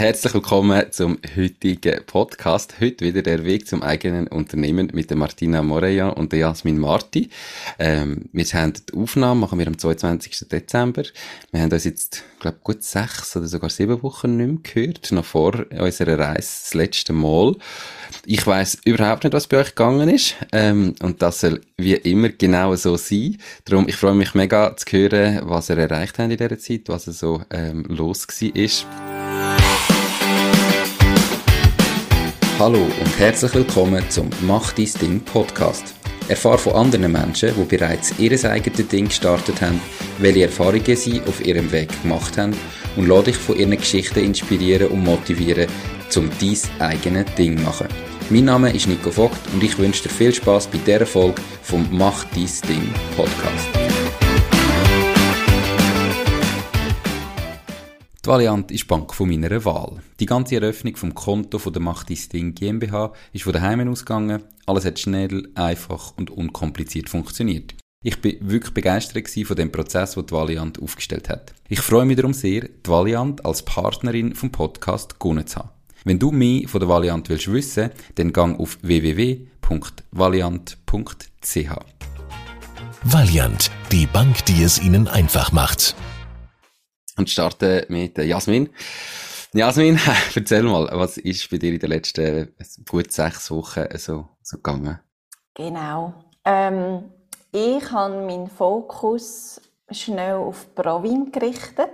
Herzlich willkommen zum heutigen Podcast. Heute wieder der Weg zum eigenen Unternehmen mit der Martina Moreja und der Jasmin Marti. Ähm, wir haben die Aufnahme, machen wir am 22. Dezember. Wir haben uns jetzt, glaube gut sechs oder sogar sieben Wochen nicht mehr gehört, noch vor unserer Reise das letzte Mal. Ich weiß überhaupt nicht, was bei euch gegangen ist. Ähm, und das soll wie immer genau so sein. Darum, ich freue mich mega zu hören, was ihr erreicht habt in dieser Zeit, was so ähm, los war. ist. Hallo und herzlich willkommen zum Mach dein Ding Podcast. Erfahre von anderen Menschen, die bereits ihr eigenes Ding gestartet haben, welche Erfahrungen sie auf ihrem Weg gemacht haben und lade dich von ihren Geschichten inspirieren und motivieren, zum dein eigenes Ding zu machen. Mein Name ist Nico Vogt und ich wünsche dir viel Spaß bei dieser Folge vom Mach dein Ding Podcast. Die Valiant ist die Bank von meiner Wahl. Die ganze Eröffnung vom Konto von der Macht Ding GmbH ist von daheim ausgegangen. Alles hat schnell, einfach und unkompliziert funktioniert. Ich bin wirklich begeistert von dem Prozess, den die Valiant aufgestellt hat. Ich freue mich darum sehr, die Valiant als Partnerin vom Podcast gewonnen zu haben. Wenn du mehr von der Valiant willst wissen, dann gang auf www.valiant.ch. Valiant, die Bank, die es Ihnen einfach macht und starten mit Jasmin. Jasmin, erzähl mal, was ist bei dir in den letzten gut sechs Wochen so, so gegangen? Genau. Ähm, ich habe meinen Fokus schnell auf Provin gerichtet.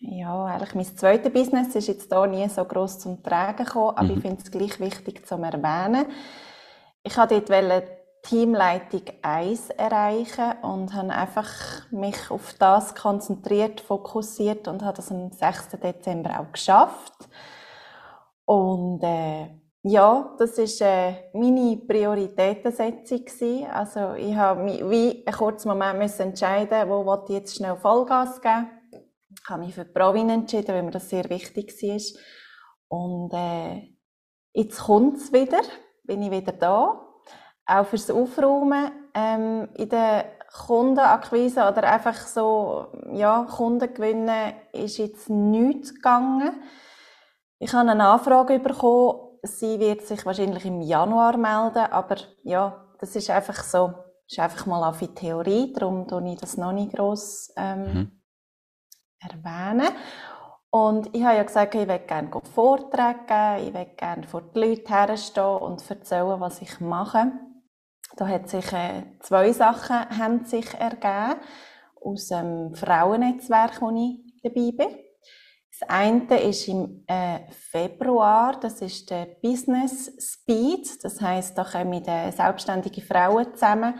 Ja, eigentlich mein zweites Business ist jetzt hier nie so groß zum Tragen gekommen, aber mhm. ich finde es gleich wichtig zu erwähnen. Ich wollte dort Teamleitung 1 erreichen und habe einfach mich auf das konzentriert, fokussiert und habe das am 6. Dezember auch geschafft. Und äh, ja, das ist äh, meine Prioritätensetzung. Also ich habe mich wie einen kurzen Moment müssen entscheiden, wo ich jetzt schnell Vollgas geben. Ich habe mich für Provin entschieden, weil mir das sehr wichtig war. Und äh, jetzt kommt es wieder, bin ich wieder da auch fürs Aufräumen ähm, in der Kundenakquise oder einfach so, ja, Kunden gewinnen, ist jetzt nichts gegangen. Ich habe eine Anfrage bekommen, sie wird sich wahrscheinlich im Januar melden, aber ja, das ist einfach so, ist einfach mal auf die Theorie, darum tue ich das noch nicht gross ähm, mhm. erwähnen. Und ich habe ja gesagt, ich will gerne Vorträge geben, ich will gerne vor die Leute herstehen und erzählen, was ich mache. Da hat sich äh, zwei Sachen haben sich ergeben aus dem Frauennetzwerk, wo ich dabei bin. Das eine ist im äh, Februar, das ist der Business Speed. Das heißt, da kommen äh, selbstständige Frauen zusammen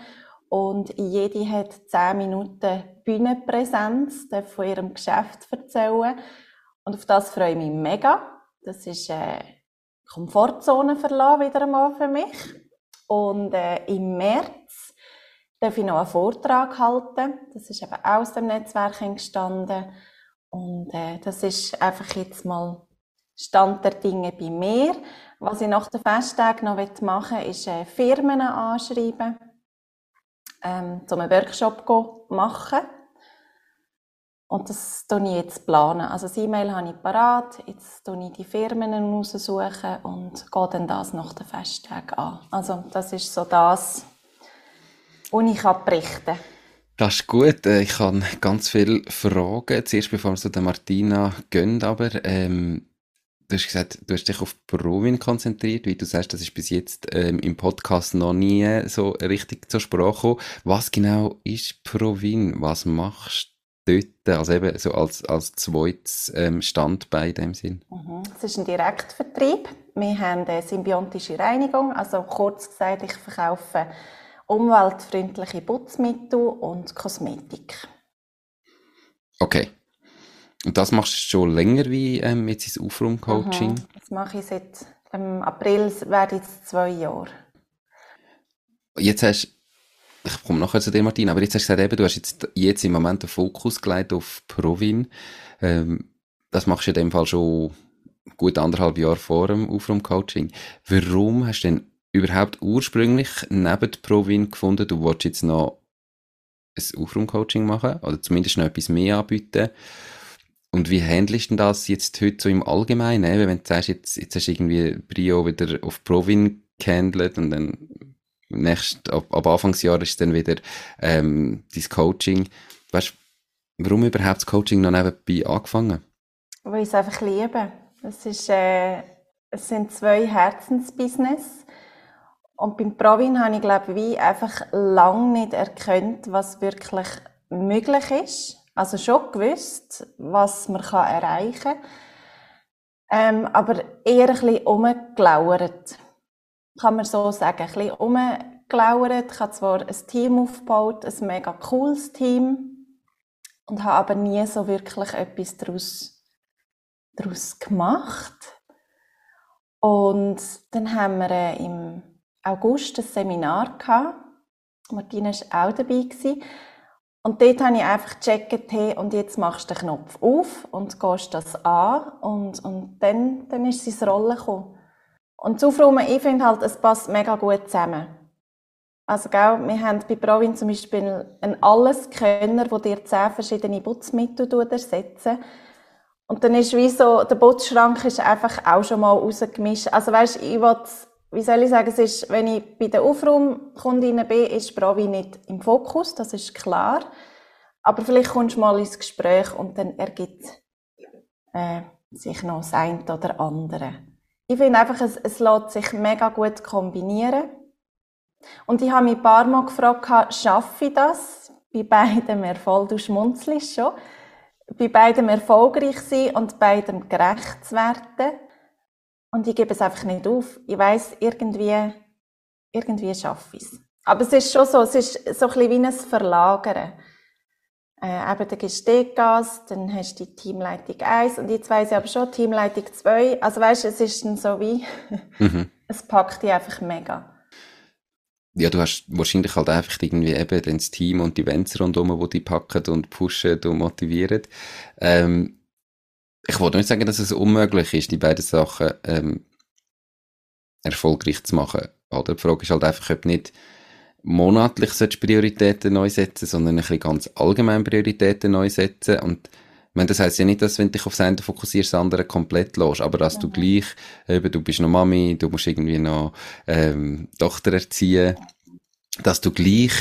und jede hat zehn Minuten Bühnenpräsenz, darf von ihrem Geschäft erzählen. Und auf das freue ich mich mega. Das ist äh, Komfortzone verlassen wieder einmal für mich. Und äh, im März darf ich noch einen Vortrag halten. Das ist eben aus dem Netzwerk entstanden. Und äh, das ist einfach jetzt mal Stand der Dinge bei mir. Was ich nach den Festtagen noch machen will, ist äh, Firmen anschreiben, ähm, um einen Workshop zu machen. Und das tue ich jetzt planen. Also das E-Mail habe ich parat. Jetzt tue ich die Firmen raussuchen und gehe dann das nach den Festtagen an. Also das ist so das, was ich berichten kann. Das ist gut. Äh, ich habe ganz viele Fragen. Zuerst, bevor wir zu der Martina gehen, aber ähm, du hast gesagt, du hast dich auf Provin konzentriert. Wie du sagst, das ist bis jetzt ähm, im Podcast noch nie so richtig zur Sprache gekommen. Was genau ist Provin? Was machst? Dort, also eben so als, als zweites ähm, Standbein in dem Sinn? Mhm. Es ist ein Direktvertrieb. Wir haben eine symbiontische Reinigung, also kurz gesagt, ich verkaufe umweltfreundliche Putzmittel und Kosmetik. Okay. Und das machst du schon länger wie ähm, jetzt ins Aufraumcoaching? Mhm. Das mache ich seit ähm, April, wäre jetzt zwei Jahre. Jetzt hast ich komme nachher zu dir, Martin, aber jetzt hast du gesagt, eben, du hast jetzt, jetzt im Moment den Fokus gelegt auf Provin. Ähm, das machst du in dem Fall schon gut anderthalb Jahre vor dem Aufraum-Coaching. Warum hast du denn überhaupt ursprünglich neben Provin gefunden, du wolltest jetzt noch ein Aufraum-Coaching machen oder zumindest noch etwas mehr anbieten? und wie handelst du das jetzt heute so im Allgemeinen? Wenn du sagst, jetzt, jetzt hast du irgendwie Brio wieder auf Provin gehandelt und dann nächst, ab, ab Anfangsjahr ist dann wieder ähm, dein Coaching. Weißt warum überhaupt das Coaching noch nebenbei angefangen? Weil ich es einfach liebe. Es, ist, äh, es sind zwei Herzensbusiness. Und beim Provin habe ich, glaube ich, einfach lange nicht erkannt, was wirklich möglich ist. Also schon gewusst, was man kann erreichen kann. Ähm, aber eher ein bisschen umgelauert. Kann man so sagen. Ein bisschen umgelauert. Ich habe zwar ein Team aufgebaut, ein mega cooles Team. Und habe aber nie so wirklich etwas daraus, daraus gemacht. Und dann haben wir äh, im August ein Seminar gehabt. Martina war auch dabei. Gewesen. Und dort habe ich einfach gecheckt, hey, und jetzt machst du den Knopf auf und gehst das an und, und dann, dann ist es ins Rollen gekommen. Und Aufräumen, ich finde halt, es passt mega gut zusammen. Also, gell, wir haben bei Provin zum Beispiel einen Alleskönner, der dir zehn verschiedene Putzmittel ersetzt. Und dann ist wie so, der Putzschrank ist einfach auch schon mal rausgemischt. Also, weißt, ich will, wie soll ich sagen, es ist, wenn ich bei den Aufraumkundinnen bin, ist Bravi nicht im Fokus, das ist klar. Aber vielleicht kommst du mal ins Gespräch und dann ergibt äh, sich noch das eine oder andere. Ich finde einfach, es, es lässt sich mega gut kombinieren. Und ich habe mich ein paar Mal gefragt, schaffe ich das? Bei beidem Erfolg, du schmunzelst schon. Bei beidem erfolgreich sein und beidem gerecht zu werden. Und ich gebe es einfach nicht auf. Ich weiß irgendwie, irgendwie schaffe ich es. Aber es ist schon so, es ist so ein bisschen wie ein Verlagern. Äh, eben, dann gibst du Gas, dann hast du die Teamleitung 1 und jetzt weiss ich aber schon Teamleitung 2. Also weißt du, es ist dann so wie, mhm. es packt dich einfach mega. Ja, du hast wahrscheinlich halt einfach irgendwie eben das Team und die Events rundherum, die dich packen und pushen und motivieren. Ähm, ich wollte nicht sagen, dass es unmöglich ist, die beiden Sachen ähm, erfolgreich zu machen. Oder? Die Frage ist halt einfach, ob nicht monatlich Prioritäten neu setzen, sondern ein bisschen ganz allgemein Prioritäten neu setzen. Und ich meine, das heisst ja nicht, dass wenn du dich aufs eine fokussierst, das andere komplett los. Aber dass mhm. du gleich, eben, du bist noch Mami, du musst irgendwie noch ähm, Tochter erziehen, dass du gleich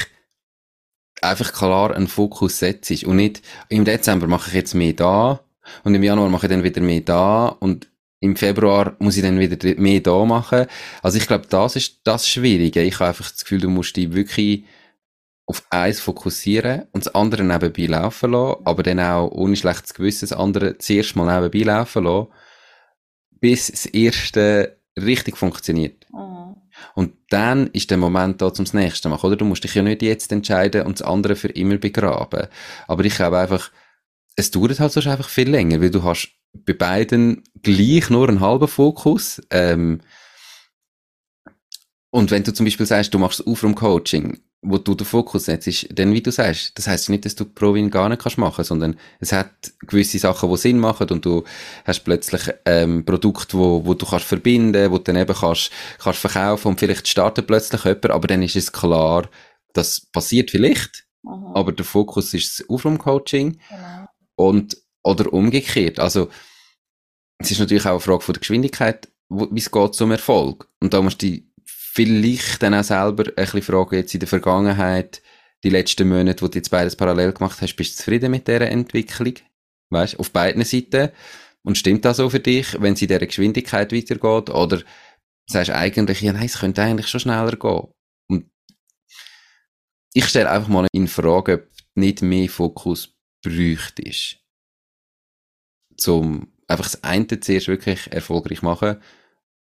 einfach klar einen Fokus setzt und nicht, im Dezember mache ich jetzt mehr da, und im Januar mache ich dann wieder mehr da und im Februar muss ich dann wieder mehr da machen. Also ich glaube, das ist das Schwierige. Ich habe einfach das Gefühl, du musst dich wirklich auf eins fokussieren und das andere nebenbei laufen lassen, aber dann auch ohne schlechtes Gewissen das andere zuerst mal nebenbei laufen lassen, bis das erste richtig funktioniert. Mhm. Und dann ist der Moment da zum nächsten machen, oder? Du musst dich ja nicht jetzt entscheiden und das andere für immer begraben. Aber ich glaube einfach, es dauert halt sonst einfach viel länger, weil du hast bei beiden gleich nur einen halben Fokus. Ähm, und wenn du zum Beispiel sagst, du machst Aufraum-Coaching, wo du den Fokus setzt, dann wie du sagst, das heißt nicht, dass du Provin gar nicht kannst machen, sondern es hat gewisse Sachen, die Sinn machen und du hast plötzlich ähm, Produkte, wo, wo du kannst verbinden, wo du dann eben kannst, kannst verkaufen und vielleicht startet plötzlich jemand, aber dann ist es klar, das passiert vielleicht, Aha. aber der Fokus ist das Aufraum-Coaching. Genau. Und, oder umgekehrt. Also, es ist natürlich auch eine Frage von der Geschwindigkeit, wie es geht zum Erfolg. Und da musst du dich vielleicht dann auch selber ein bisschen fragen, jetzt in der Vergangenheit, die letzten Monate, wo du jetzt beides parallel gemacht hast, bist du zufrieden mit dieser Entwicklung? Weißt, auf beiden Seiten. Und stimmt das so für dich, wenn es in dieser Geschwindigkeit weitergeht? Oder sagst du eigentlich, ja, nein, es könnte eigentlich schon schneller gehen? Und ich stelle einfach mal in Frage, ob nicht mehr Fokus bräuchtest, zum einfach das eine zuerst wirklich erfolgreich machen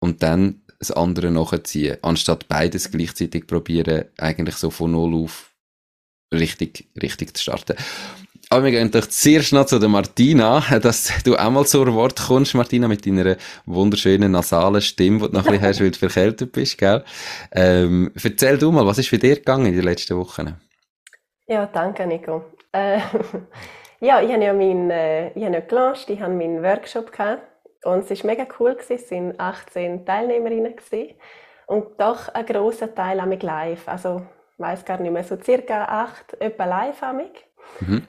und dann das andere nachziehen, anstatt beides gleichzeitig probieren, eigentlich so von Null auf richtig, richtig zu starten. Aber wir gehen doch zuerst noch zu der Martina, dass du auch mal zu Wort kommst, Martina, mit deiner wunderschönen nasalen Stimme, die du noch ein bisschen hast, weil du verkältet bist, gell? Ähm, erzähl du mal, was ist für dir gegangen in den letzten Wochen? Ja, danke, Nico. Äh, ja, ich habe ja meinen, äh, ich habe ja gelauncht, ich habe meinen Workshop gehabt und es war mega cool, gewesen. es waren 18 Teilnehmerinnen gewesen. und doch ein grosser Teil mich live, also ich weiss gar nicht mehr, so circa acht etwa live mich. Mhm.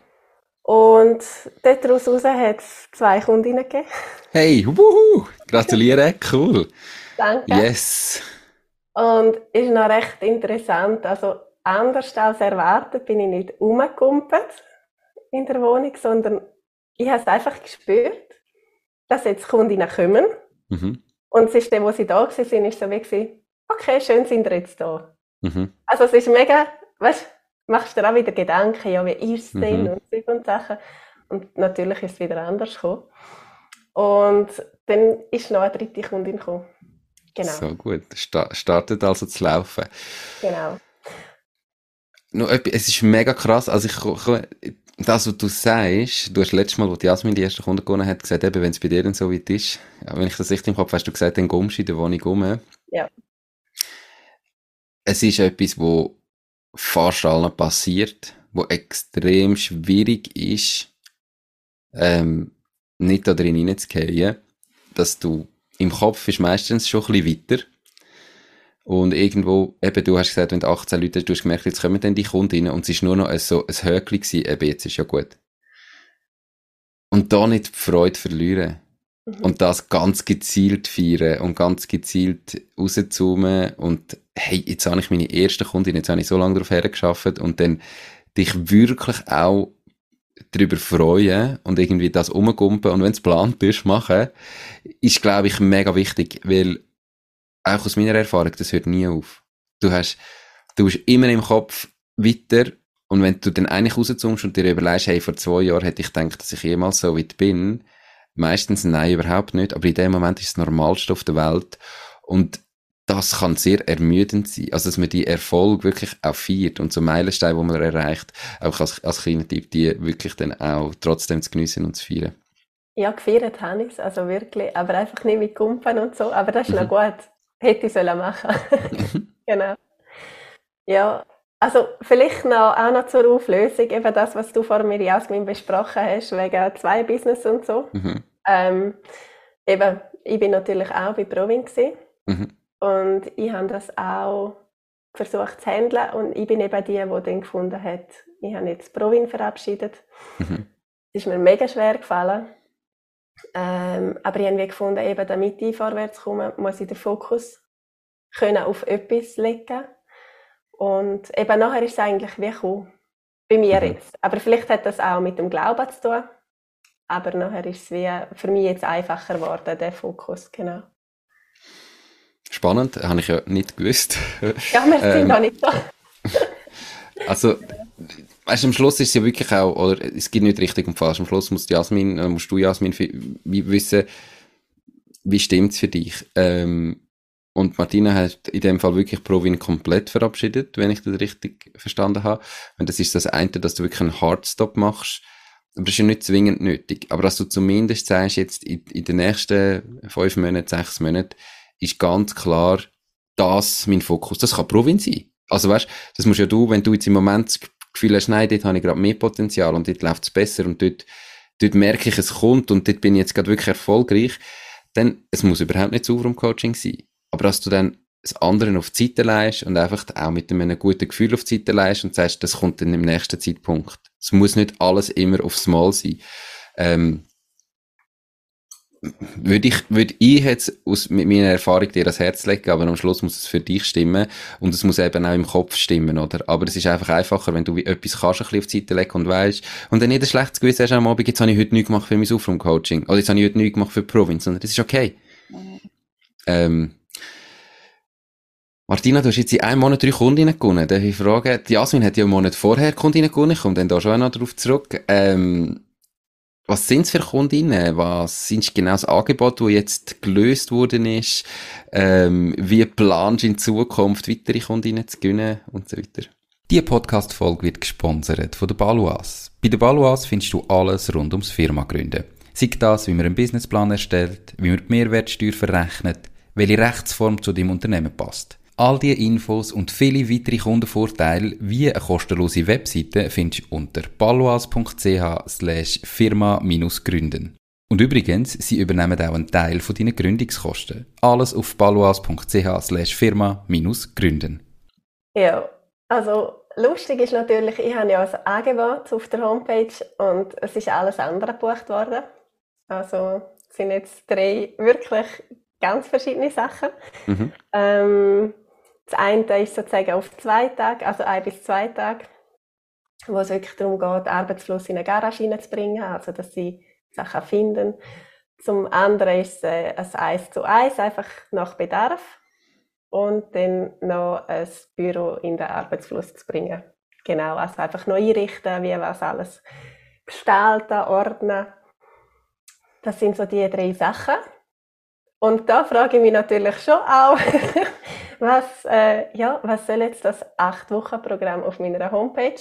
Und daraus hat es zwei Kundinnen gegeben. Hey, wuhu! Gratuliere, cool. Danke. Yes. Und ist noch recht interessant. Also, anders als erwartet bin ich nicht umgekumpelt in der Wohnung, sondern ich habe es einfach gespürt, dass jetzt Kundinnen kommen. Mhm. Und es ist dann, wo sie da waren, ist so wie, okay, schön sind ihr jetzt da. Mhm. Also es ist mega, weißt du, machst dir auch wieder Gedanken, ja, wie ist es denn Mhm. und so und Sachen. Und natürlich ist es wieder anders gekommen. Und dann ist noch eine dritte Kundin gekommen. Genau, So gut. Sta startet also zu laufen. genau. Etwas, es ist mega krass. Also ich, ich- das, was du sagst, du hast letztes Mal, die Jasmin die erste Kunde gewonnen hat, gesagt, eben, wenn es bei dir dann so weit ist, wenn ich das richtig im Kopf habe, hast du gesagt, dann kommst du in der Wohnung rum. Ja. Es ist etwas, wo fast allen passiert, wo extrem schwierig ist, ähm, nicht da drin hineinzugehen, dass du im Kopf ist meistens schon ein bisschen weiter. Und irgendwo, eben, du hast gesagt, wenn du 18 Leute hast, du hast gemerkt, jetzt kommen dann die Kundinnen und es ist nur noch ein, so ein Höckli gewesen, eben, jetzt ist ja gut. Und da nicht die Freude verlieren. Mhm. Und das ganz gezielt feiern und ganz gezielt rauszoomen und hey, jetzt habe ich meine erste Kundin, jetzt habe ich so lange darauf hergeschafft und dann dich wirklich auch darüber freuen und irgendwie das umgumpen und wenn es geplant ist, machen, ist, glaube ich, mega wichtig, weil auch aus meiner Erfahrung, das hört nie auf. Du hast, du bist immer im Kopf weiter und wenn du dann eigentlich rauszoomst und dir überlegst, hey, vor zwei Jahren hätte ich gedacht, dass ich jemals so weit bin, meistens nein, überhaupt nicht, aber in dem Moment ist es das Normalste auf der Welt und das kann sehr ermüdend sein. Also, dass man die Erfolg wirklich auch feiert und so Meilensteine, wo man erreicht, auch als, als kleiner Typ, die wirklich dann auch trotzdem zu geniessen und zu feiern. Ja, gefeiert habe ich es, also wirklich, aber einfach nicht mit Kumpen und so, aber das ist Mhm. noch gut. Hätte ich sollen machen. genau. Ja, also vielleicht noch, auch noch zur Auflösung, eben das, was du vor mir Jasmin besprochen hast, wegen zwei Business und so. Mhm. Ähm, eben, ich bin natürlich auch bei Provin. Mhm. und ich habe das auch versucht zu handeln und ich bin eben die, die dann gefunden hat, ich habe jetzt Provin verabschiedet. Mhm. Es ist mir mega schwer gefallen. Ähm, aber ich habe gefunden, eben, damit ich vorwärts komme, muss ich den Fokus können auf etwas legen. Und eben nachher ist es eigentlich wie gekommen. Bei mir Mhm. jetzt. Aber vielleicht hat das auch mit dem Glauben zu tun. Aber nachher ist es wie für mich jetzt einfacher geworden, der Fokus, genau. Spannend, habe ich ja nicht gewusst. Ja, wir sind Ähm, noch nicht da. Also, weißt du, am Schluss ist es ja wirklich auch, oder es gibt nicht richtig und falsch. Am Schluss musst, Jasmin, äh, musst du, Jasmin, wie wissen, wie stimmt's für dich? Ähm, und Martina hat in dem Fall wirklich Provin komplett verabschiedet, wenn ich das richtig verstanden habe. Und das ist das eine, dass du wirklich einen Hardstop machst. Aber das ist ja nicht zwingend nötig. Aber dass du zumindest sagst, jetzt in, in den nächsten fünf Monaten, sechs Monaten, ist ganz klar, das mein Fokus. Das kann Provin sein. Also weißt, das musst ja du, wenn du jetzt im Moment Gefühl hast, nein, dort habe ich gerade mehr Potenzial und dort läuft es besser und dort, dort merke ich, es kommt und dort bin ich jetzt gerade wirklich erfolgreich, dann, es muss überhaupt nicht das Coaching sein. Aber dass du dann das andere auf die Seite leist und einfach auch mit einem guten Gefühl auf die Seite leist und sagst, das kommt dann im nächsten Zeitpunkt. Es muss nicht alles immer aufs Mal sein. Ähm, würde ich, würde ich jetzt aus, mit meiner Erfahrung dir das Herz legen, aber am Schluss muss es für dich stimmen und es muss eben auch im Kopf stimmen, oder? Aber es ist einfach einfacher, wenn du wie etwas kannst, ein bisschen auf die Seite legen und weißt, und dann nicht ein schlechtes Gewissen hast am Abend, jetzt habe ich heute nichts gemacht für mein Aufraum-Coaching, oder jetzt habe ich heute nichts gemacht für die Provinz, sondern das ist okay. Ähm, Martina, du hast jetzt in einem Monat drei Kundinnen gewonnen. Darf ich fragen, die Jasmin hat ja einen Monat vorher Kundinnen gewonnen, ich komme dann da schon auch noch drauf zurück. Ähm, was sind es für Kundinnen? Was sind genau das Angebot, das jetzt gelöst worden ist? Ähm, wie planst du in Zukunft weitere Kundinnen zu gewinnen und so weiter? Diese Podcast-Folge wird gesponsert von der Baluas. Bei der Baluas findest du alles rund ums Firma gründen. Sei das, wie man einen Businessplan erstellt, wie man die Mehrwertsteuer verrechnet, welche Rechtsform zu deinem Unternehmen passt. All diese Infos und viele weitere Kundenvorteile wie eine kostenlose Webseite findest du unter baluas.ch slash firma-gründen. Und übrigens, sie übernehmen auch einen Teil von deinen Gründungskosten. Alles auf baluas.ch slash firma-gründen. Ja, also lustig ist natürlich, ich habe ja ein Angebot auf der Homepage und es ist alles andere gebucht worden. Also es sind jetzt drei wirklich ganz verschiedene Sachen. Mhm. Ähm, das eine ist sozusagen auf zwei Tage, also ein bis zwei Tage, wo es wirklich darum geht, Arbeitsfluss in eine Garage zu bringen, also dass sie Sachen finden. Zum anderen ist es äh, ein Eis zu Eis, einfach nach Bedarf. Und dann noch ein Büro in den Arbeitsfluss zu bringen. Genau, also einfach noch einrichten, wie was alles gestalten, ordnen. Das sind so die drei Sachen. Und da frage ich mich natürlich schon auch, was, äh, ja, was soll jetzt das 8-Wochen-Programm auf meiner Homepage?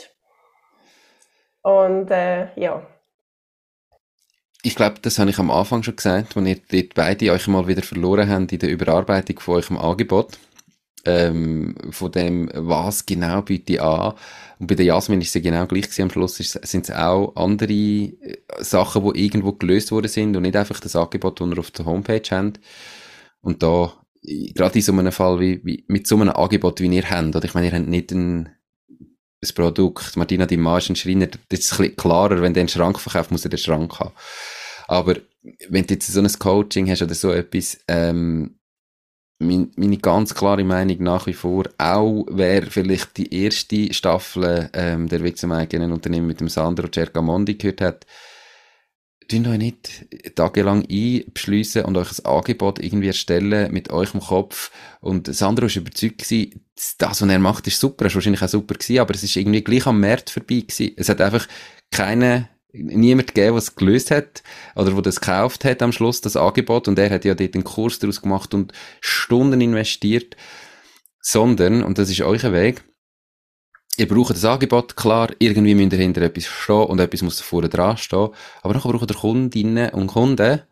Und äh, ja. Ich glaube, das habe ich am Anfang schon gesagt, als ihr dort beide euch mal wieder verloren habt in der Überarbeitung von eurem Angebot. Ähm, von dem, was genau biete ich an. Und bei der Jasmin ist es genau gleich gewesen. Am Schluss sind es auch andere äh, Sachen, die irgendwo gelöst worden sind und nicht einfach das Angebot, das ihr auf der Homepage habt. Und da, gerade in so einem Fall wie, wie mit so einem Angebot, wie ihr habt, oder ich meine, ihr habt nicht ein, ein Produkt, Martina, die ein Schreiner, das ist ein bisschen klarer, wenn der einen Schrank verkauft, muss er den Schrank haben. Aber wenn du jetzt so ein Coaching hast oder so etwas, ähm, mein, meine ganz klare Meinung nach wie vor, auch wer vielleicht die erste Staffel ähm, der Weg zum eigenen Unternehmen mit dem Sandro Cercamondi gehört hat, tun euch nicht tagelang einbeschliessen und euch ein Angebot irgendwie erstellen mit euch im Kopf. Und Sandro war überzeugt gewesen, das, was er macht, ist super. Es war wahrscheinlich auch super gewesen, aber es ist irgendwie gleich am Markt vorbei gewesen. Es hat einfach keine niemand gegeben, der es gelöst hat oder der das gekauft hat am Schluss, das Angebot. Und er hat ja dort einen Kurs daraus gemacht und Stunden investiert. Sondern, und das ist euer Weg, ihr braucht das Angebot, klar, irgendwie müsst ihr hinter etwas stehen und etwas muss vorne dran stehen. Aber dann braucht ihr Kundinnen und Kunden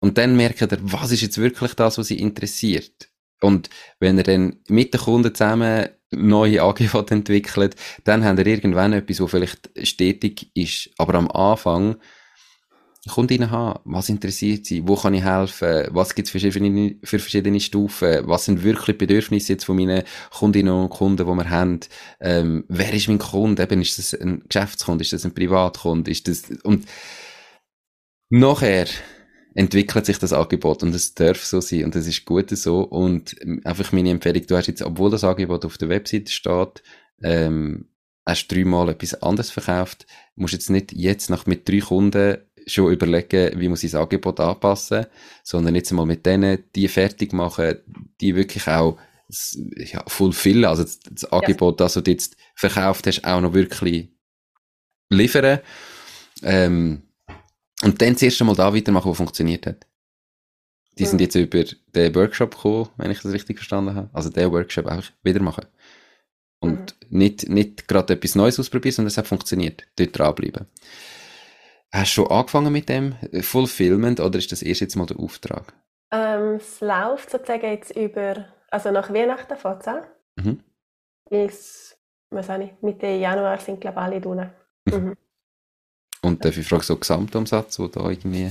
und dann merkt ihr, was ist jetzt wirklich das, was sie interessiert. Und wenn ihr dann mit den Kunden zusammen neue Angebote entwickelt, dann habt ihr irgendwann etwas, wo vielleicht stetig ist. Aber am Anfang Kundinnen haben, was interessiert sie, wo kann ich helfen, was gibt es für verschiedene, für verschiedene Stufen, was sind wirklich Bedürfnisse jetzt von meinen Kundinnen und Kunden, die wir haben, ähm, wer ist mein Kunde, eben, ist das ein Geschäftskunde, ist das ein Privatkunde, ist das, und nachher entwickelt sich das Angebot und es darf so sein und es ist gut so. Und einfach meine Empfehlung, du hast jetzt, obwohl das Angebot auf der Webseite steht, ähm, hast dreimal etwas anderes verkauft, musst jetzt nicht jetzt nach mit drei Kunden schon überlegen, wie muss ich das Angebot anpassen, sondern jetzt mal mit denen, die fertig machen, die wirklich auch ja, fulfillen, also das, das Angebot, das du jetzt verkauft hast, auch noch wirklich liefern. Ähm, und dann das erste Mal da weitermachen, wo funktioniert hat. Die sind jetzt über den Workshop gekommen, wenn ich das richtig verstanden habe. Also den Workshop einfach wieder machen. Und mhm. nicht, nicht gerade etwas Neues ausprobieren, sondern es hat funktioniert. Dort dranbleiben. Hast du schon angefangen mit dem Fulfillment oder ist das erst jetzt mal der Auftrag? Ähm, es läuft sozusagen jetzt über, also nach Weihnachten fängt an. Mhm. Bis, was ich, Mitte Januar sind glaube ich alle drin. Mhm. Und darf ich fragen, so Gesamtumsatz, wo da irgendwie...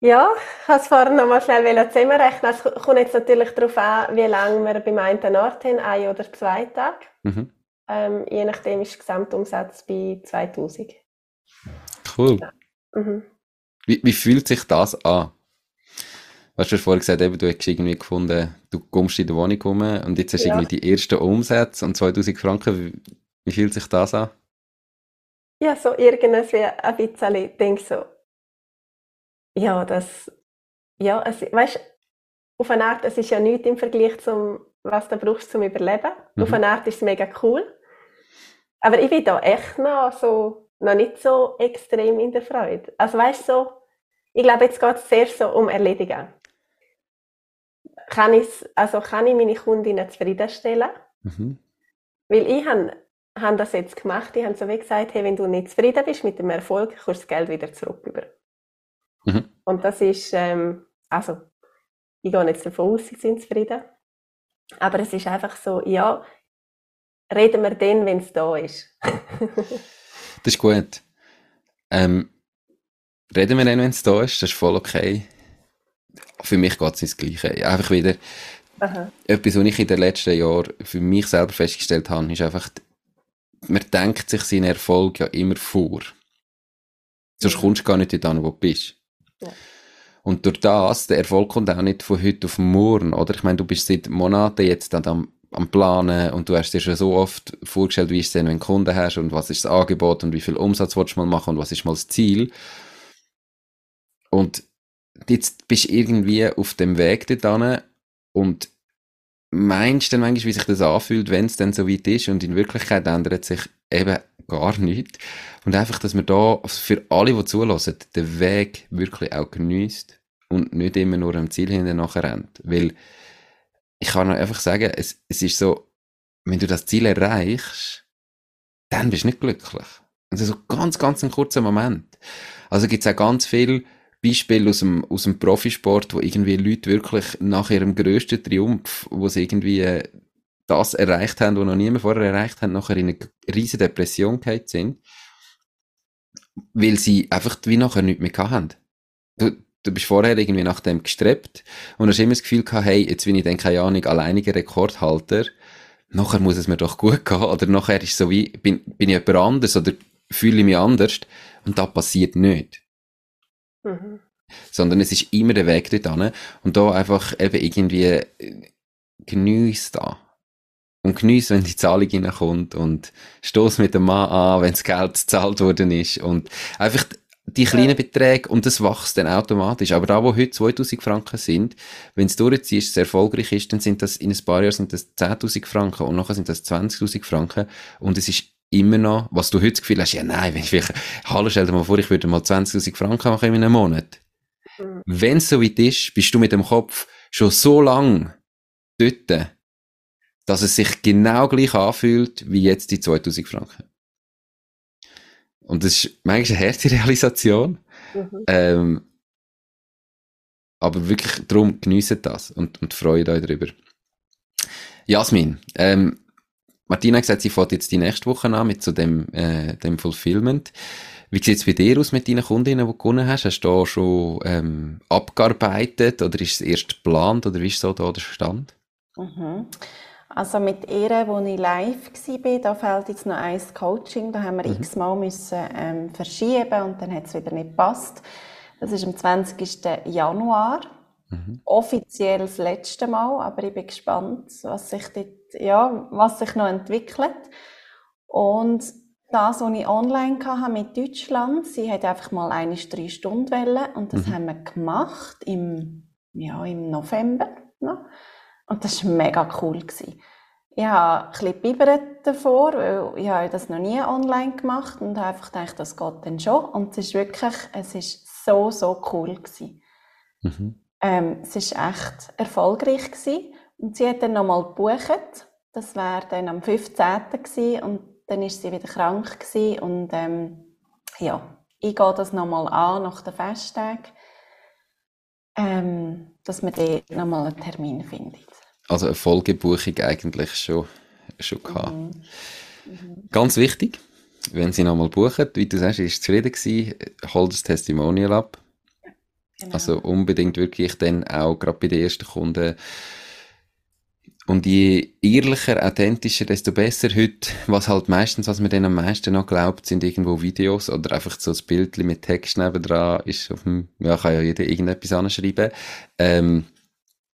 Ja, ich wollte es vorhin noch mal schnell zusammenrechnen. Es kommt jetzt natürlich darauf an, wie lange wir beim einen Ort haben, ein oder zwei Tage. Mhm. Ähm, je nachdem ist der Gesamtumsatz bei 2000. Cool. Ja. Mhm. Wie, wie fühlt sich das an? Du hast ja vorhin gesagt, eben, du hast irgendwie gefunden, du kommst in der Wohnung rum und jetzt hast du ja. irgendwie die ersten Umsätze und 2000 Franken. Wie, wie fühlt sich das an? Ja, so irgendwas wie ein bisschen denke so, ja, das, ja, es, weißt, auf eine Art, es ist ja nichts im Vergleich zum, was du brauchst zum Überleben. Mhm. Auf eine Art ist es mega cool. Aber ich bin da echt noch so, noch nicht so extrem in der Freude. Also weißt so, ich glaube, jetzt geht es sehr so um Erledigen. Kann, also kann ich meine Kundinnen zufriedenstellen? Mhm. Weil ich habe haben das jetzt gemacht. Die haben so wie gesagt, hey, wenn du nicht zufrieden bist mit dem Erfolg, kommst du das Geld wieder zurück über. Mhm. Und das ist, ähm, also, ich gehe jetzt davon aus, sie sind zufrieden. Aber es ist einfach so, ja, reden wir dann, wenn es da ist. das ist gut. Ähm, reden wir dann, wenn es da ist, das ist voll okay. Für mich geht es ins Gleiche. Einfach wieder, Aha. etwas, was ich in den letzten Jahren für mich selber festgestellt habe, ist einfach, man denkt sich seinen Erfolg ja immer vor. Sonst kommst du gar nicht dorthin, wo du bist. Ja. Und durch das, der Erfolg kommt auch nicht von heute auf morgen, oder? Ich meine, du bist seit Monaten jetzt dann am, am Planen und du hast dir schon so oft vorgestellt, wie ist es denn, wenn du Kunden hast und was ist das Angebot und wie viel Umsatz willst du mal machen und was ist mal das Ziel. Und jetzt bist du irgendwie auf dem Weg dorthin und meinst dann manchmal, wie sich das anfühlt, wenn es dann so weit ist und in Wirklichkeit ändert sich eben gar nichts. Und einfach, dass man da für alle, die zulassen, den Weg wirklich auch genießt und nicht immer nur am Ziel hinten nachher rennt. Weil ich kann einfach sagen, es, es ist so, wenn du das Ziel erreichst, dann bist du nicht glücklich. Also so ganz, ganz ein kurzer Moment. Also gibt es auch ganz viele Beispiele aus dem, aus dem Profisport, wo irgendwie Leute wirklich nach ihrem grössten Triumph, wo sie irgendwie äh, das erreicht haben, was noch niemand vorher erreicht hat, nachher in eine riesige Depression gehabt sind, weil sie einfach wie nachher nichts mehr haben. Du, du bist vorher irgendwie nach dem gestrebt und hast immer das Gefühl gehabt, hey, jetzt bin ich dann, keine Ahnung, alleiniger Rekordhalter, nachher muss es mir doch gut gehen, oder nachher ist so wie, bin, bin ich jemand anders, oder fühle ich mich anders, und das passiert nicht Mhm. sondern es ist immer der Weg dorthin und da einfach eben irgendwie äh, geniess da. Und geniess, wenn die Zahlung reinkommt und stoß mit dem Mann an, wenn das Geld gezahlt worden ist und einfach die kleinen Beträge und das wächst dann automatisch. Aber da, wo heute 2000 Franken sind, wenn es durchziehst, es erfolgreich ist, dann sind das in ein paar Jahren sind das 10.000 Franken und nachher sind das 20.000 Franken und es ist immer noch, was du heute das Gefühl hast, ja nein, wenn ich vielleicht, hallo, stell dir mal vor, ich würde mal 20.000 Franken machen in einem Monat. Mhm. Wenn es so weit ist, bist du mit dem Kopf schon so lang dort, dass es sich genau gleich anfühlt, wie jetzt die 2000 Franken. Und das ist manchmal eine harte Realisation, Mhm. ähm, aber wirklich darum geniessen das und, und freut euch darüber. Jasmin, ähm, Martina hat gesagt, sie fährt jetzt die nächste Woche an mit so dem, äh, dem Fulfillment. Wie sieht's bei dir aus mit deinen Kundinnen, die du gewonnen hast? Hast du da schon ähm, abgearbeitet oder ist es erst geplant oder wie ist so da der Stand? Mhm. Also mit ihr, wo ich live war, da fehlt jetzt noch ein Coaching. Da haben wir x-mal müssen, ähm, verschieben und dann hat es wieder nicht gepasst. Das ist am 20. Januar. Offiziell das letzte Mal, aber ich bin gespannt, was sich, dort, ja, was sich noch entwickelt. Und das, was ich online hatte mit Deutschland, sie hat einfach mal eine drei Stunden Welle und das haben wir gemacht im, ja, im November. Noch. Und das war mega cool. Gewesen. Ich habe ein bisschen bibbert davor, weil ich habe das noch nie online gemacht und habe einfach gedacht, das geht dann schon. Und es ist wirklich, es ist so, so cool gewesen. Mhm. Ähm, es ist echt erfolgreich gewesen. Und sie hat dann nochmal gebucht. Das wäre dann am 15. gewesen und dann ist sie wieder krank gewesen. Und ähm, ja, ich gehe das nochmal an nach den Festtagen, ähm, dass man dort nochmal einen Termin findet. Also eine Folgebuchung eigentlich schon, schon gehabt. Mhm. Ganz wichtig, wenn sie nochmal buchen, wie du sagst, ist zufrieden gewesen, hol das Testimonial ab. Genau. Also unbedingt wirklich dann auch gerade bei den ersten Kunden. Und je ehrlicher, authentischer, desto besser heute. Was halt meistens, was man dann am meisten noch glaubt, sind irgendwo Videos oder einfach so ein Bild mit Text nebendran ist auf dem, ja, kann ja jeder irgendetwas anschreiben. Ähm,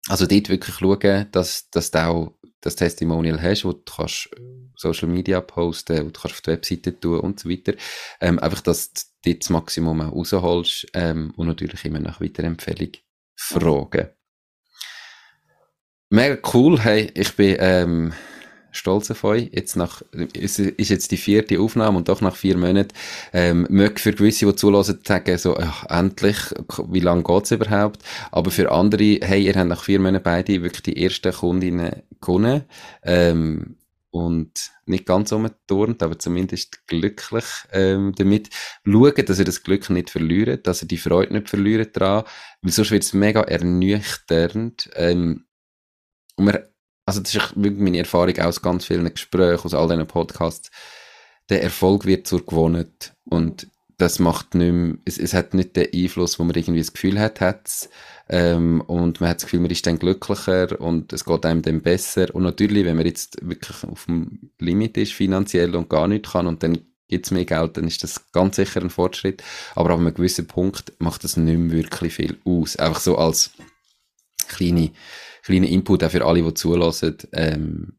also dort wirklich schauen, dass, dass du auch das Testimonial hast, wo du kannst Social Media posten, wo du kannst auf die Webseite tun und so weiter. Ähm, einfach, dass du dort das Maximum auch rausholst ähm, und natürlich immer nach Weiterempfehlung fragen. Mega cool, hey, ich bin ähm, stolz auf euch. Jetzt nach, es ist jetzt die vierte Aufnahme und doch nach vier Monaten ähm, möge für gewisse, die zulassen, sagen so, ach, endlich, wie lange geht's überhaupt? Aber für andere, hey, ihr habt nach vier Monaten beide wirklich die ersten Kundinnen gewonnen. Ähm, und nicht ganz umgeturnt, aber zumindest glücklich ähm, damit. Schauen, dass ihr das Glück nicht verliert, dass ihr die Freude nicht verliert daran, weil sonst wird es mega ernüchternd. Ähm, und man, also das ist wirklich meine Erfahrung aus ganz vielen Gesprächen, aus all diesen Podcasts. Der Erfolg wird zur Gewohnheit. Und das macht nicht mehr, es, es hat nicht den Einfluss, wo man irgendwie das Gefühl hat, hat's, ähm, und man hat das Gefühl, man ist dann glücklicher und es geht einem dann besser. Und natürlich, wenn man jetzt wirklich auf dem Limit ist, finanziell und gar nichts kann und dann gibt's mehr Geld, dann ist das ganz sicher ein Fortschritt. Aber ab einem gewissen Punkt macht das nicht mehr wirklich viel aus. Einfach so als kleine, kleine Input auch für alle, die zulassen, ähm,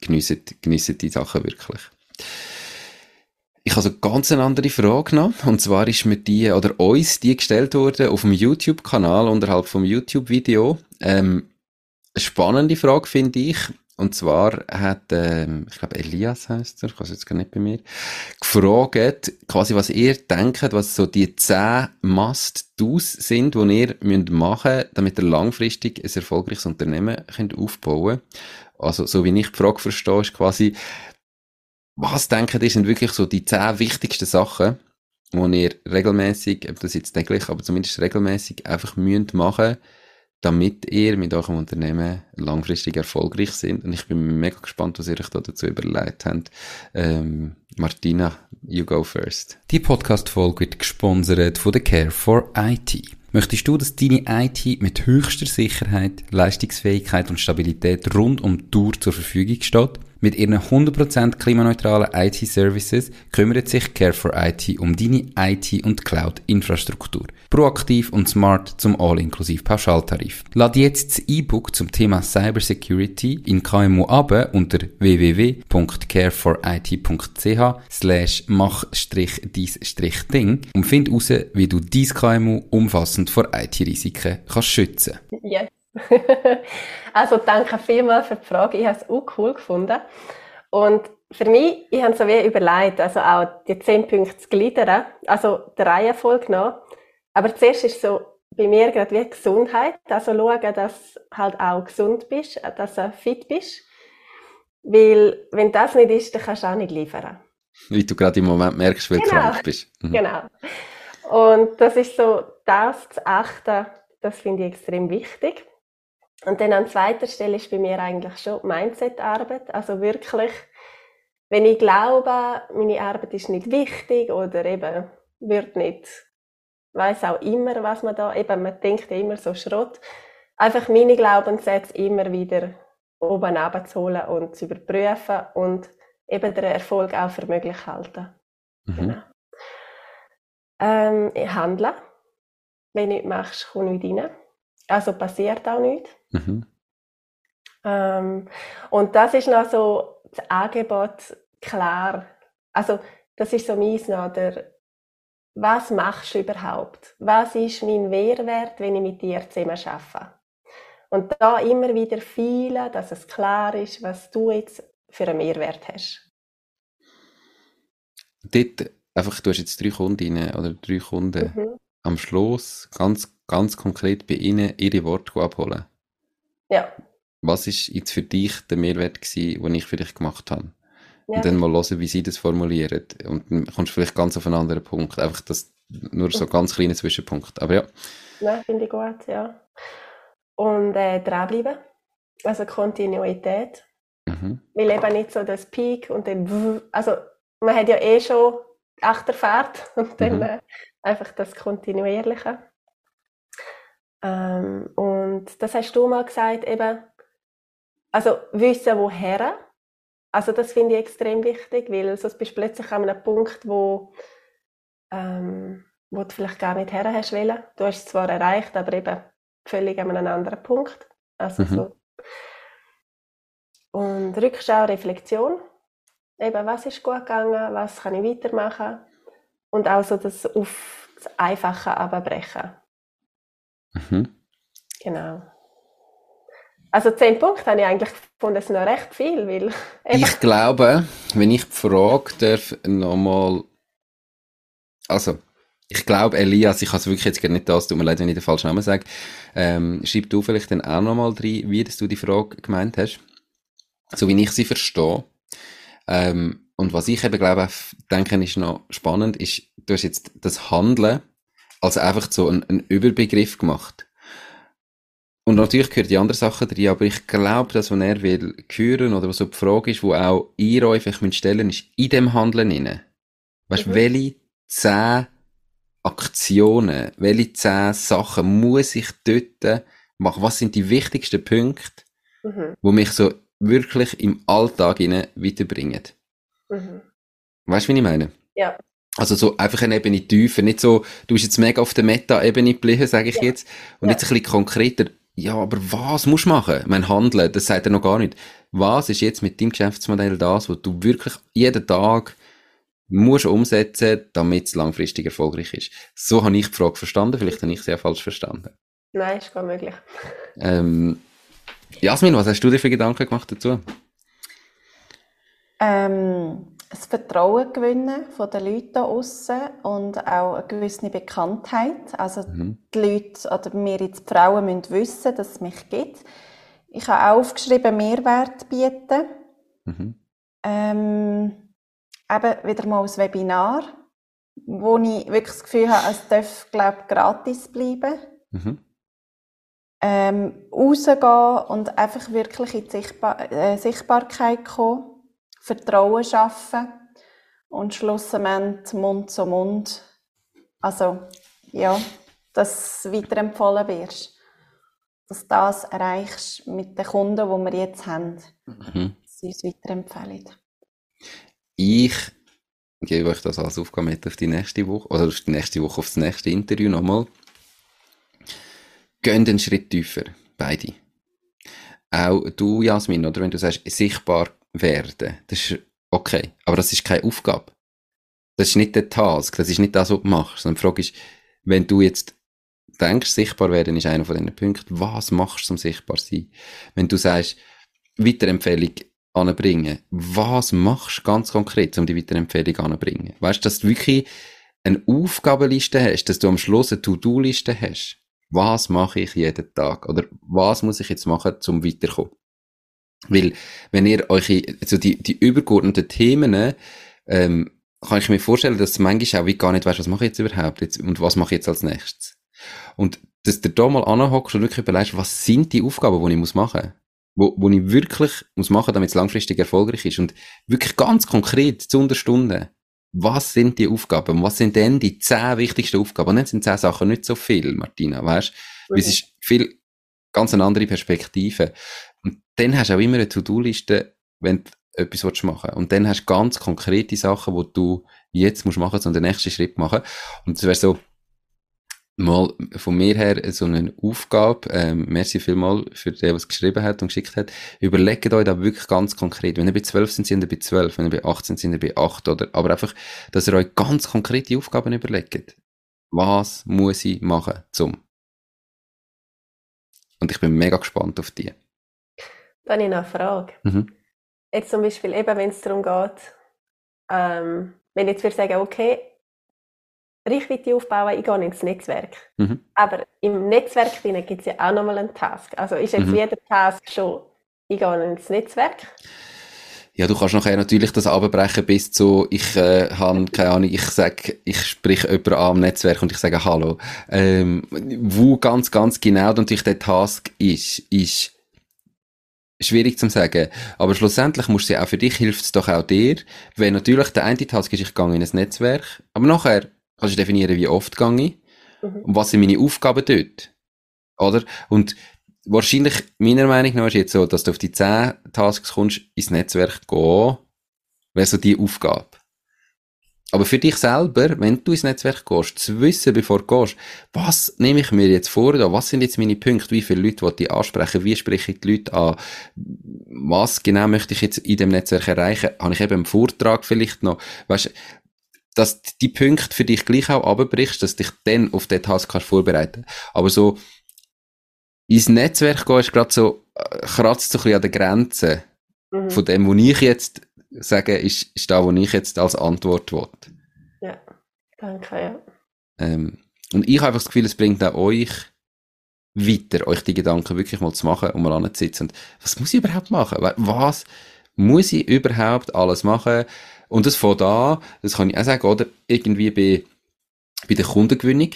geniessen, geniessen die Sachen wirklich. Ich habe so ganz eine andere Frage noch. Und zwar ist mir die, oder uns die gestellt worden auf dem YouTube-Kanal unterhalb vom YouTube-Video. Ähm, spannende Frage finde ich. Und zwar hat, ähm, ich glaube, Elias heißt er, ich weiß jetzt gar nicht bei mir, gefragt, quasi, was ihr denkt, was so die 10 Must-Dos sind, die ihr müsst machen müsst, damit ihr langfristig ein erfolgreiches Unternehmen könnt aufbauen Also, so wie ich die Frage verstehe, ist quasi, was denkt ihr, sind wirklich so die 10 wichtigsten Sachen, die ihr regelmäßig, ob das jetzt täglich, aber zumindest regelmäßig einfach müsst machen damit ihr mit eurem Unternehmen langfristig erfolgreich sind. Und ich bin mega gespannt, was ihr euch da dazu überlegt habt. Ähm, Martina, you go first. Die Podcast-Folge wird gesponsert von der Care for IT. Möchtest du, dass deine IT mit höchster Sicherheit, Leistungsfähigkeit und Stabilität rund um die Tour zur Verfügung steht? Mit ihren 100% klimaneutralen IT-Services kümmert sich Care4IT um deine IT- und Cloud-Infrastruktur. Proaktiv und smart zum all-inklusiv Pauschaltarif. Lad jetzt das E-Book zum Thema Cybersecurity in KMU ab unter www.care4it.ch slash mach-dies-ding und find heraus, wie du dein KMU umfassend vor IT-Risiken kannst schützen. Yes. also danke vielmals für die Frage. Ich habe es auch cool gefunden. Und für mich, ich habe so wie überlegt, also auch die zehn Punkte zu gliedern, also der Reihenfolge nach. Aber zuerst ist so bei mir gerade wie Gesundheit, also schauen, dass du halt auch gesund bist, dass du fit bist. Weil, wenn das nicht ist, dann kannst du auch nicht liefern. Wie du gerade im Moment merkst, weil genau. du krank bist. Mhm. Genau. Und das ist so, das zu achten, das finde ich extrem wichtig. Und dann an zweiter Stelle ist bei mir eigentlich schon Mindset-Arbeit. Also wirklich, wenn ich glaube, meine Arbeit ist nicht wichtig oder eben wird nicht, weiß auch immer, was man da, eben man denkt immer so Schrott, einfach meine Glaubenssätze immer wieder oben abzuholen und zu überprüfen und eben den Erfolg auch für möglich halten. Mhm. Genau. Ähm, handeln. Wenn du nichts machst, komm nicht rein. Also passiert auch nichts. Mhm. Ähm, und das ist noch so das Angebot klar. Also das ist so meins noch der, was machst du überhaupt? Was ist mein Mehrwert, wenn ich mit dir zusammen arbeite? Und da immer wieder fühlen, dass es klar ist, was du jetzt für einen Mehrwert hast. Dort, einfach, du hast jetzt drei Kundinnen oder drei Kunden. Mhm. Am Schluss ganz, ganz konkret bei ihnen ihre Worte abholen. Ja. Was ist jetzt für dich der Mehrwert gewesen, den ich für dich gemacht habe? ja. Und dann mal hören, wie sie das formulieren. Und dann kommst du vielleicht ganz auf einen anderen Punkt. Einfach das, nur so ganz kleine Zwischenpunkt. Aber ja. Ja, finde ich gut, ja. Und äh, dranbleiben. Also Kontinuität. Mhm. Weil eben nicht so das Peak und dann, also man hat ja eh schon Achterfahrt und dann Mhm. äh, einfach das Kontinuierliche. Ähm, und das hast du mal gesagt, eben, also wissen, woher. Also das finde ich extrem wichtig, weil sonst bist du plötzlich an einem Punkt, wo, ähm, wo du vielleicht gar nicht her hast wollen. Du hast es zwar erreicht, aber eben völlig an einem anderen Punkt. Also Mhm. so. Und Rückschau, Reflexion. Eben, was ist gut gegangen, was kann ich weitermachen? Und auch so das auf das Einfache abbrechen. Mhm. Genau. Also zehn Punkte habe ich eigentlich gefunden, das ist noch recht viel, weil Ich glaube, wenn ich die Frage darf, nochmal, also, ich glaube, Elias, ich kann es wirklich jetzt gar nicht das, tut mir leid, wenn ich den falschen Namen sage, ähm, schreib du vielleicht dann auch nochmal rein, wie dass du die Frage gemeint hast. So wie ich sie verstehe. Ähm, und was ich eben glaube, denke, ist noch spannend, ist, du hast jetzt das Handeln als einfach so ein, ein Überbegriff gemacht. Und natürlich gehört die andere Sachen drin, aber ich glaube, dass, was er will führen oder was so die Frage ist, wo auch ihr euch vielleicht müsst stellen ist in dem Handeln inne. Weißt, Mhm. welche zehn Aktionen, welche zehn Sachen muss ich dort machen? Was sind die wichtigsten Punkte, Mhm. wo mich so wirklich im Alltag hinein weiterbringen? Mhm. Weißt du, wie ich meine? Ja. Also so einfach eine Ebene tiefer, nicht so, du bist jetzt mega auf der Meta-Ebene geblieben, sage ich Ja. jetzt, und Ja. jetzt ein bisschen konkreter, ja, aber was musst du machen? Mein Handeln, das sagt er noch gar nicht. Was ist jetzt mit deinem Geschäftsmodell das, was du wirklich jeden Tag musst umsetzen, damit es langfristig erfolgreich ist? So habe ich die Frage verstanden, vielleicht habe ich sie auch falsch verstanden. Nein, ist gar möglich. Ähm, Jasmin, was hast du dir für Gedanken gemacht dazu? Ähm, das Vertrauen gewinnen von den Leuten da aussen und auch eine gewisse Bekanntheit. Also Mhm. die Leute oder wir jetzt die Frauen müssen wissen, dass es mich gibt. Ich habe auch aufgeschrieben, Mehrwert bieten. Mhm. Ähm, eben wieder mal ein Webinar, wo ich wirklich das Gefühl habe, es darf, glaube ich, gratis bleiben. Mhm. Ähm, rausgehen und einfach wirklich in die Sichtbar äh, Sichtbarkeit kommen, Vertrauen schaffen und schlussendlich Mund zu Mund. Also, ja, dass du weiterempfohlen wirst. Dass das erreichst mit den Kunden, die wir jetzt haben. Mhm. Dass sie uns weiterempfehlen. Ich gebe euch das als Aufgabe mit auf die nächste Woche, oder auf die nächste Woche, aufs nächste Interview nochmal. Gehen einen Schritt tiefer, beide. Auch du, Jasmin, oder wenn du sagst, sichtbar werden, das ist okay, aber das ist keine Aufgabe. Das ist nicht der Task, das ist nicht das, was du machst, sondern die Frage ist, wenn du jetzt denkst, sichtbar werden ist einer von diesen Punkten, was machst du zum sichtbar sein? Wenn du sagst, Weiterempfehlung anbringen, was machst du ganz konkret, um die Weiterempfehlung anzubringen? Weißt du, dass du wirklich eine Aufgabenliste hast, dass du am Schluss eine To-Do-Liste hast? Was mache ich jeden Tag? Oder was muss ich jetzt machen, zum weiterkommen? Weil, wenn ihr euch, also die, die übergeordneten Themen, ähm, kann ich mir vorstellen, dass du manchmal auch wie gar nicht weißt, was mache ich jetzt überhaupt jetzt und was mache ich jetzt als nächstes. Und dass du da mal anhockst und wirklich überlegst, was sind die Aufgaben, die ich muss machen wo, wo ich wirklich muss machen, damit es langfristig erfolgreich ist und wirklich ganz konkret zu Unterstunden. Was sind die Aufgaben? Was sind denn die zehn wichtigsten Aufgaben? Und dann sind zehn Sachen nicht so viel, Martina, weißt? Weil es Mhm. ist viel, ganz eine andere Perspektive. Dann hast du auch immer eine To-Do-Liste, wenn du etwas willst machen Und dann hast du ganz konkrete Sachen, die du jetzt musst machen, so den nächsten Schritt machen. Und es wäre so, mal von mir her so eine Aufgabe, ähm, merci vielmal für den, was geschrieben hat und geschickt hat. Überlegt euch da wirklich ganz konkret. Wenn ihr bei 12 sind, sind ihr bei 12. Wenn ihr bei 18 sind, sind ihr bei 8. Oder, aber einfach, dass ihr euch ganz konkrete Aufgaben überlegt. Was muss ich machen, zum? Und ich bin mega gespannt auf die. Dann habe ich noch eine Frage. Mhm. Jetzt zum Beispiel eben, wenn es darum geht, ähm, wenn ich jetzt würde sagen, okay, Reichweite aufbauen, ich gehe ins Netzwerk. Mhm. Aber im Netzwerk gibt es ja auch nochmal einen Task. Also ist jetzt Mhm. jeder Task schon, ich gehe ins Netzwerk? Ja, du kannst nachher natürlich das abbrechen bis zu, ich äh, habe keine Ahnung, ich sag, ich sprich jemanden an am Netzwerk und ich sage Hallo. Ähm, wo ganz, ganz genau natürlich der Task ist, ist schwierig zu sagen. Aber schlussendlich musst du ja auch für dich hilft es doch auch dir, wenn natürlich der eine Task ist, ich gehe in ein Netzwerk, aber nachher kannst du definieren, wie oft gehe ich Mhm. und was sind meine Aufgaben dort. Oder? Und wahrscheinlich, meiner Meinung nach, ist jetzt so, dass du auf die 10 Tasks kommst, ins Netzwerk gehen, wäre so die Aufgabe. Aber für dich selber, wenn du ins Netzwerk gehst, zu wissen, bevor du gehst, was nehme ich mir jetzt vor, da? was sind jetzt meine Punkte, wie viele Leute will ich ansprechen, wie spreche ich die Leute an, was genau möchte ich jetzt in dem Netzwerk erreichen, habe ich eben einen Vortrag vielleicht noch, weißt, dass die Punkte für dich gleich auch abbrichst, dass dich dann auf den Task kannst vorbereiten. Aber so, ins Netzwerk gehen ist gerade so, äh, kratzt so ein bisschen an der Grenze Mhm. von dem, wo ich jetzt sage, ist, ist da, wo ich jetzt als Antwort will. Ja, danke, ja. Ähm, und ich habe einfach das Gefühl, es bringt auch euch weiter, euch die Gedanken wirklich mal zu machen und mal anzusitzen. Und was muss ich überhaupt machen? Wa- Was muss ich überhaupt alles machen? Und das von da, das kann ich auch sagen, oder irgendwie bei, bei der Kundengewinnung.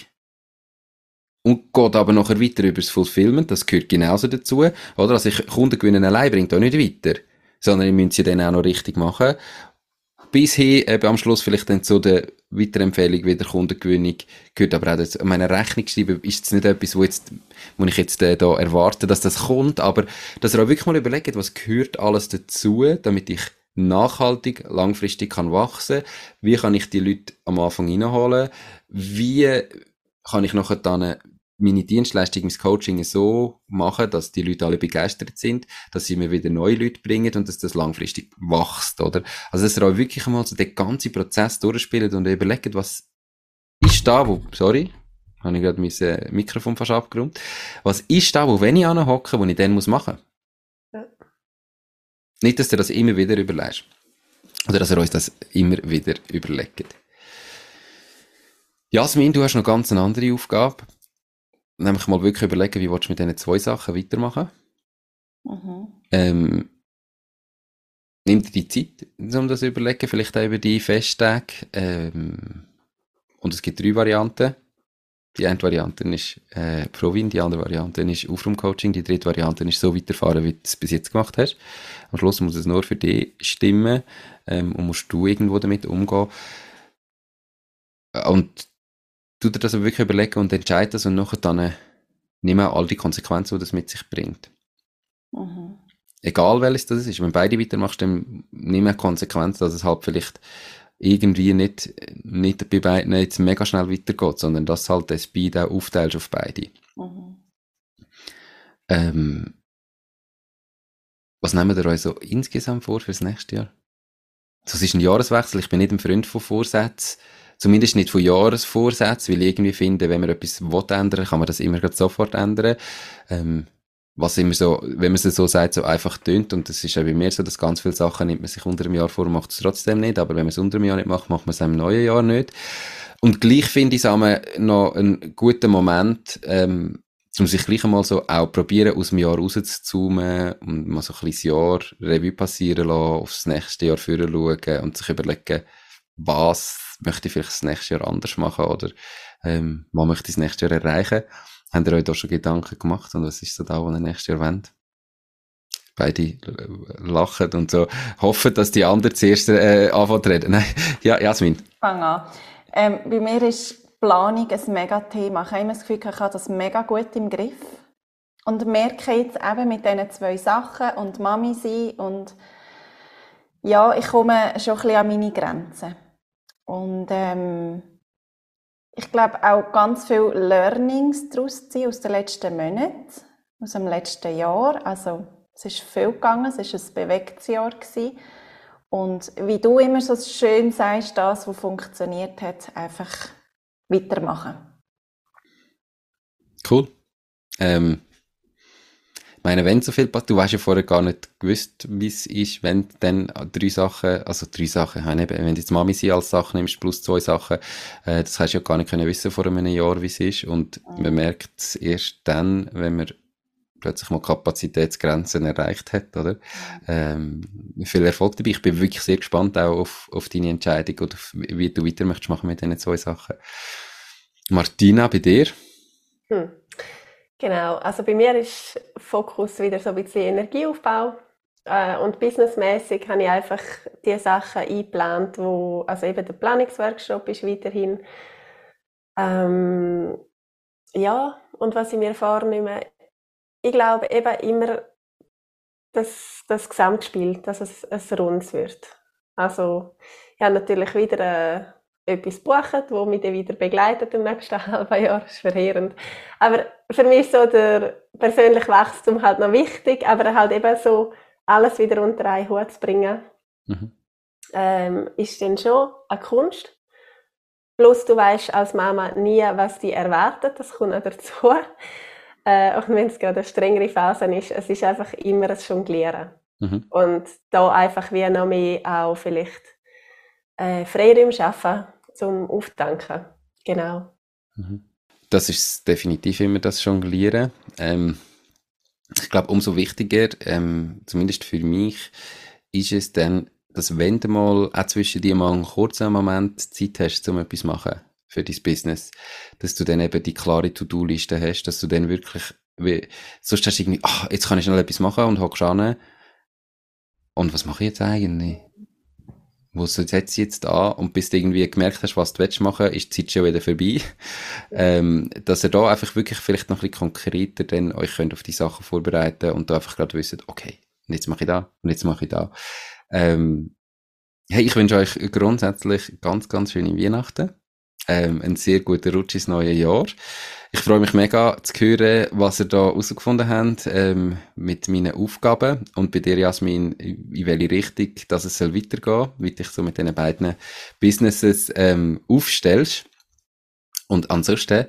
Und geht aber nachher weiter über das Fulfillment, das gehört genauso dazu. Oder? Also ich, Kundengewinnen allein bringt auch nicht weiter. Sondern ich müsste sie dann auch noch richtig machen. bis hin eben am Schluss vielleicht dann zu der Weiterempfehlung wieder Kundengewinnung gehört, aber auch das, meine Rechnung schreiben ist jetzt nicht etwas, wo jetzt, wo ich jetzt äh, da erwarte, dass das kommt, aber dass ihr auch wirklich mal überlegt, was gehört alles dazu, damit ich nachhaltig, langfristig kann wachsen, wie kann ich die Leute am Anfang reinholen, wie kann ich nachher dann meine Dienstleistung, mein Coaching so machen, dass die Leute alle begeistert sind, dass sie mir wieder neue Leute bringen und dass das langfristig wächst, oder? Also, dass ihr auch wirklich einmal so den ganzen Prozess durchspielt und überlegt, was ist da, wo, sorry, habe ich gerade mein äh, Mikrofon fast abgeräumt, was ist da, wo wenn ich anhocke, wo ich dann muss machen? Ja. Nicht, dass ihr das immer wieder überlegst. Oder dass ihr uns das immer wieder überlegt. Jasmin, du hast noch ganz eine andere Aufgabe nämlich mal wirklich überlegen, wie willst du mit diesen zwei Sachen weitermachen. Mhm. Ähm, nimm dir die Zeit, um das zu überlegen, vielleicht auch über die Festtage. Ähm, und es gibt drei Varianten. Die eine Variante ist äh, Provin, die andere Variante ist Aufraumcoaching, die dritte Variante ist so weiterfahren, wie du es bis jetzt gemacht hast. Am Schluss muss es nur für dich stimmen ähm, und musst du irgendwo damit umgehen. Und tu dir das aber wirklich überlegen und entscheide das und nachher dann äh, nimm auch all die Konsequenzen, die das mit sich bringt. Mhm. Egal welches das ist, wenn beide weitermachst, dann nimm eine Konsequenz, dass es halt vielleicht irgendwie nicht, nicht bei beiden jetzt mega schnell weitergeht, sondern dass halt das Speed auch aufteilst auf beide. Mhm. Ähm, was nehmen wir euch so insgesamt vor fürs nächste Jahr? Das ist ein Jahreswechsel, ich bin nicht ein Freund von Vorsätzen Zumindest nicht von Jahresvorsätzen, weil ich irgendwie finde, wenn man etwas will ändern, kann man das immer sofort ändern. Ähm, was immer so, wenn man es so sagt, so einfach tönt, und das ist ja bei mir so, dass ganz viele Sachen nimmt man sich unter einem Jahr vor und macht es trotzdem nicht, aber wenn man es unter einem Jahr nicht macht, macht man es im neuen Jahr nicht. Und gleich finde ich es noch einen guten Moment, ähm, um sich gleich einmal so auch probieren, aus dem Jahr rauszuzoomen und mal so ein das Jahr Revue passieren lassen, aufs nächste Jahr führen schauen und sich überlegen, was möchte ich vielleicht das nächste Jahr anders machen oder ähm, was möchte ich das nächste Jahr erreichen? Habt ihr euch da schon Gedanken gemacht und was ist so da, was ihr nächstes Jahr wollt? Beide äh, lachen und so hoffen, dass die anderen zuerst äh, anfangen zu reden. Nein, ja, Jasmin. Fang an. Ähm, bei mir ist Planung ein mega Thema. Ich habe immer das Gefühl, ich habe das mega gut im Griff. Und merke jetzt eben mit diesen zwei Sachen und Mami sein und ja, ich komme schon ein bisschen an meine Grenzen. Und ähm, ich glaube auch ganz viele Learnings daraus ziehen aus den letzten Monaten, aus dem letzten Jahr. Also es ist viel gegangen, es ist ein bewegtes Jahr gewesen. Und wie du immer so schön sagst, das, was funktioniert hat, einfach weitermachen. Cool. Ähm, meine, wenn so viel passiert, du hast ja vorher gar nicht gewusst, wie es ist, wenn dann drei Sachen, also drei Sachen, wenn du jetzt Mami sie als Sache nimmst, plus zwei Sachen, äh, das hast du ja gar nicht können wissen vor einem Jahr, wie es ist. Und mhm. man merkt es erst dann, wenn man plötzlich mal Kapazitätsgrenzen erreicht hat, oder? Ähm, viel Erfolg dabei. Ich bin wirklich sehr gespannt auch auf, auf deine Entscheidung oder auf, wie du weiter möchtest machen mit diesen zwei Sachen. Martina, bei dir? Hm. Genau, also bei mir ist Fokus wieder so ein bisschen Energieaufbau äh, und businessmäßig habe ich einfach die Sachen eingeplant, wo also eben der Planungsworkshop ist weiterhin ähm, ja und was ich mir vornehme, ich glaube eben immer das, das Gesamtspiel, dass es ein Rundes wird. Also ich habe natürlich wieder äh, etwas buchen, wo mich dann wieder begleitet im nächsten halben Jahr. Das ist verheerend. Aber für mich ist so der persönliche Wachstum halt noch wichtig, aber halt eben so alles wieder unter einen Hut zu bringen, mhm. ähm, ist dann schon eine Kunst. Plus du weißt als Mama nie, was die erwartet, das kommt auch dazu. Äh, auch wenn es gerade eine strengere Phase ist, es ist einfach immer ein Jonglieren. Mhm. Und da einfach wie noch mehr auch vielleicht äh, Freiraum schaffen, zum Auftanken. Genau. Mhm. Das ist definitiv immer das Jonglieren. Ähm, ich glaube, umso wichtiger, ähm, zumindest für mich, ist es dann, dass wenn du mal auch zwischen dir mal einen kurzen Moment Zeit hast, um etwas zu machen für dein Business, dass du dann eben die klare To-Do-Liste hast, dass du dann wirklich, wie, sonst hast du irgendwie, ach, jetzt kann ich schnell etwas machen und hockst an. Und was mache ich jetzt eigentlich? Wo setzt jetzt an und bis du irgendwie gemerkt hast, was du willst machen, ist die Zeit schon wieder vorbei. Ähm, dass ihr da einfach wirklich vielleicht noch ein bisschen konkreter dann euch könnt auf die Sachen vorbereiten und da einfach gerade wisst, okay, jetzt mache ich da und jetzt mache ich da. Ähm, hey, ich wünsche euch grundsätzlich ganz, ganz schöne Weihnachten. Ähm, einen sehr guten Rutsch ins neue Jahr. Ich freue mich mega zu hören, was ihr da herausgefunden habt ähm, mit meinen Aufgaben und bei dir, Jasmin, in welche Richtung dass es soll weitergehen wie dich so mit diesen beiden Businesses ähm, aufstellst. Und ansonsten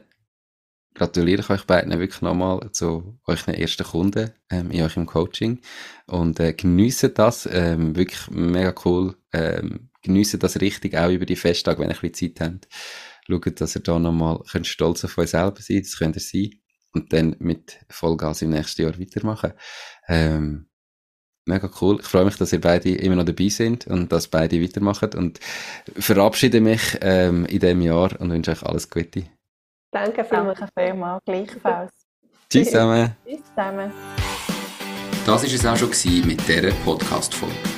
gratuliere ich euch beiden wirklich nochmal zu euren ersten Kunden ähm, in eurem Coaching und äh, geniessen das, ähm, wirklich mega cool, ähm, geniessen das richtig auch über die Festtage, wenn ihr ein bisschen Zeit habt schaut, dass ihr da nochmal stolz auf euch selber seid, das könnt ihr sein, und dann mit Vollgas im nächsten Jahr weitermachen. Ähm, mega cool. Ich freue mich, dass ihr beide immer noch dabei sind und dass beide weitermachen und verabschiede mich ähm, in diesem Jahr und wünsche euch alles Gute. Danke vielmals. Danke vielmals, gleichfalls. Tschüss zusammen. Tschüss zusammen. Das war es auch schon mit dieser Podcast-Folge.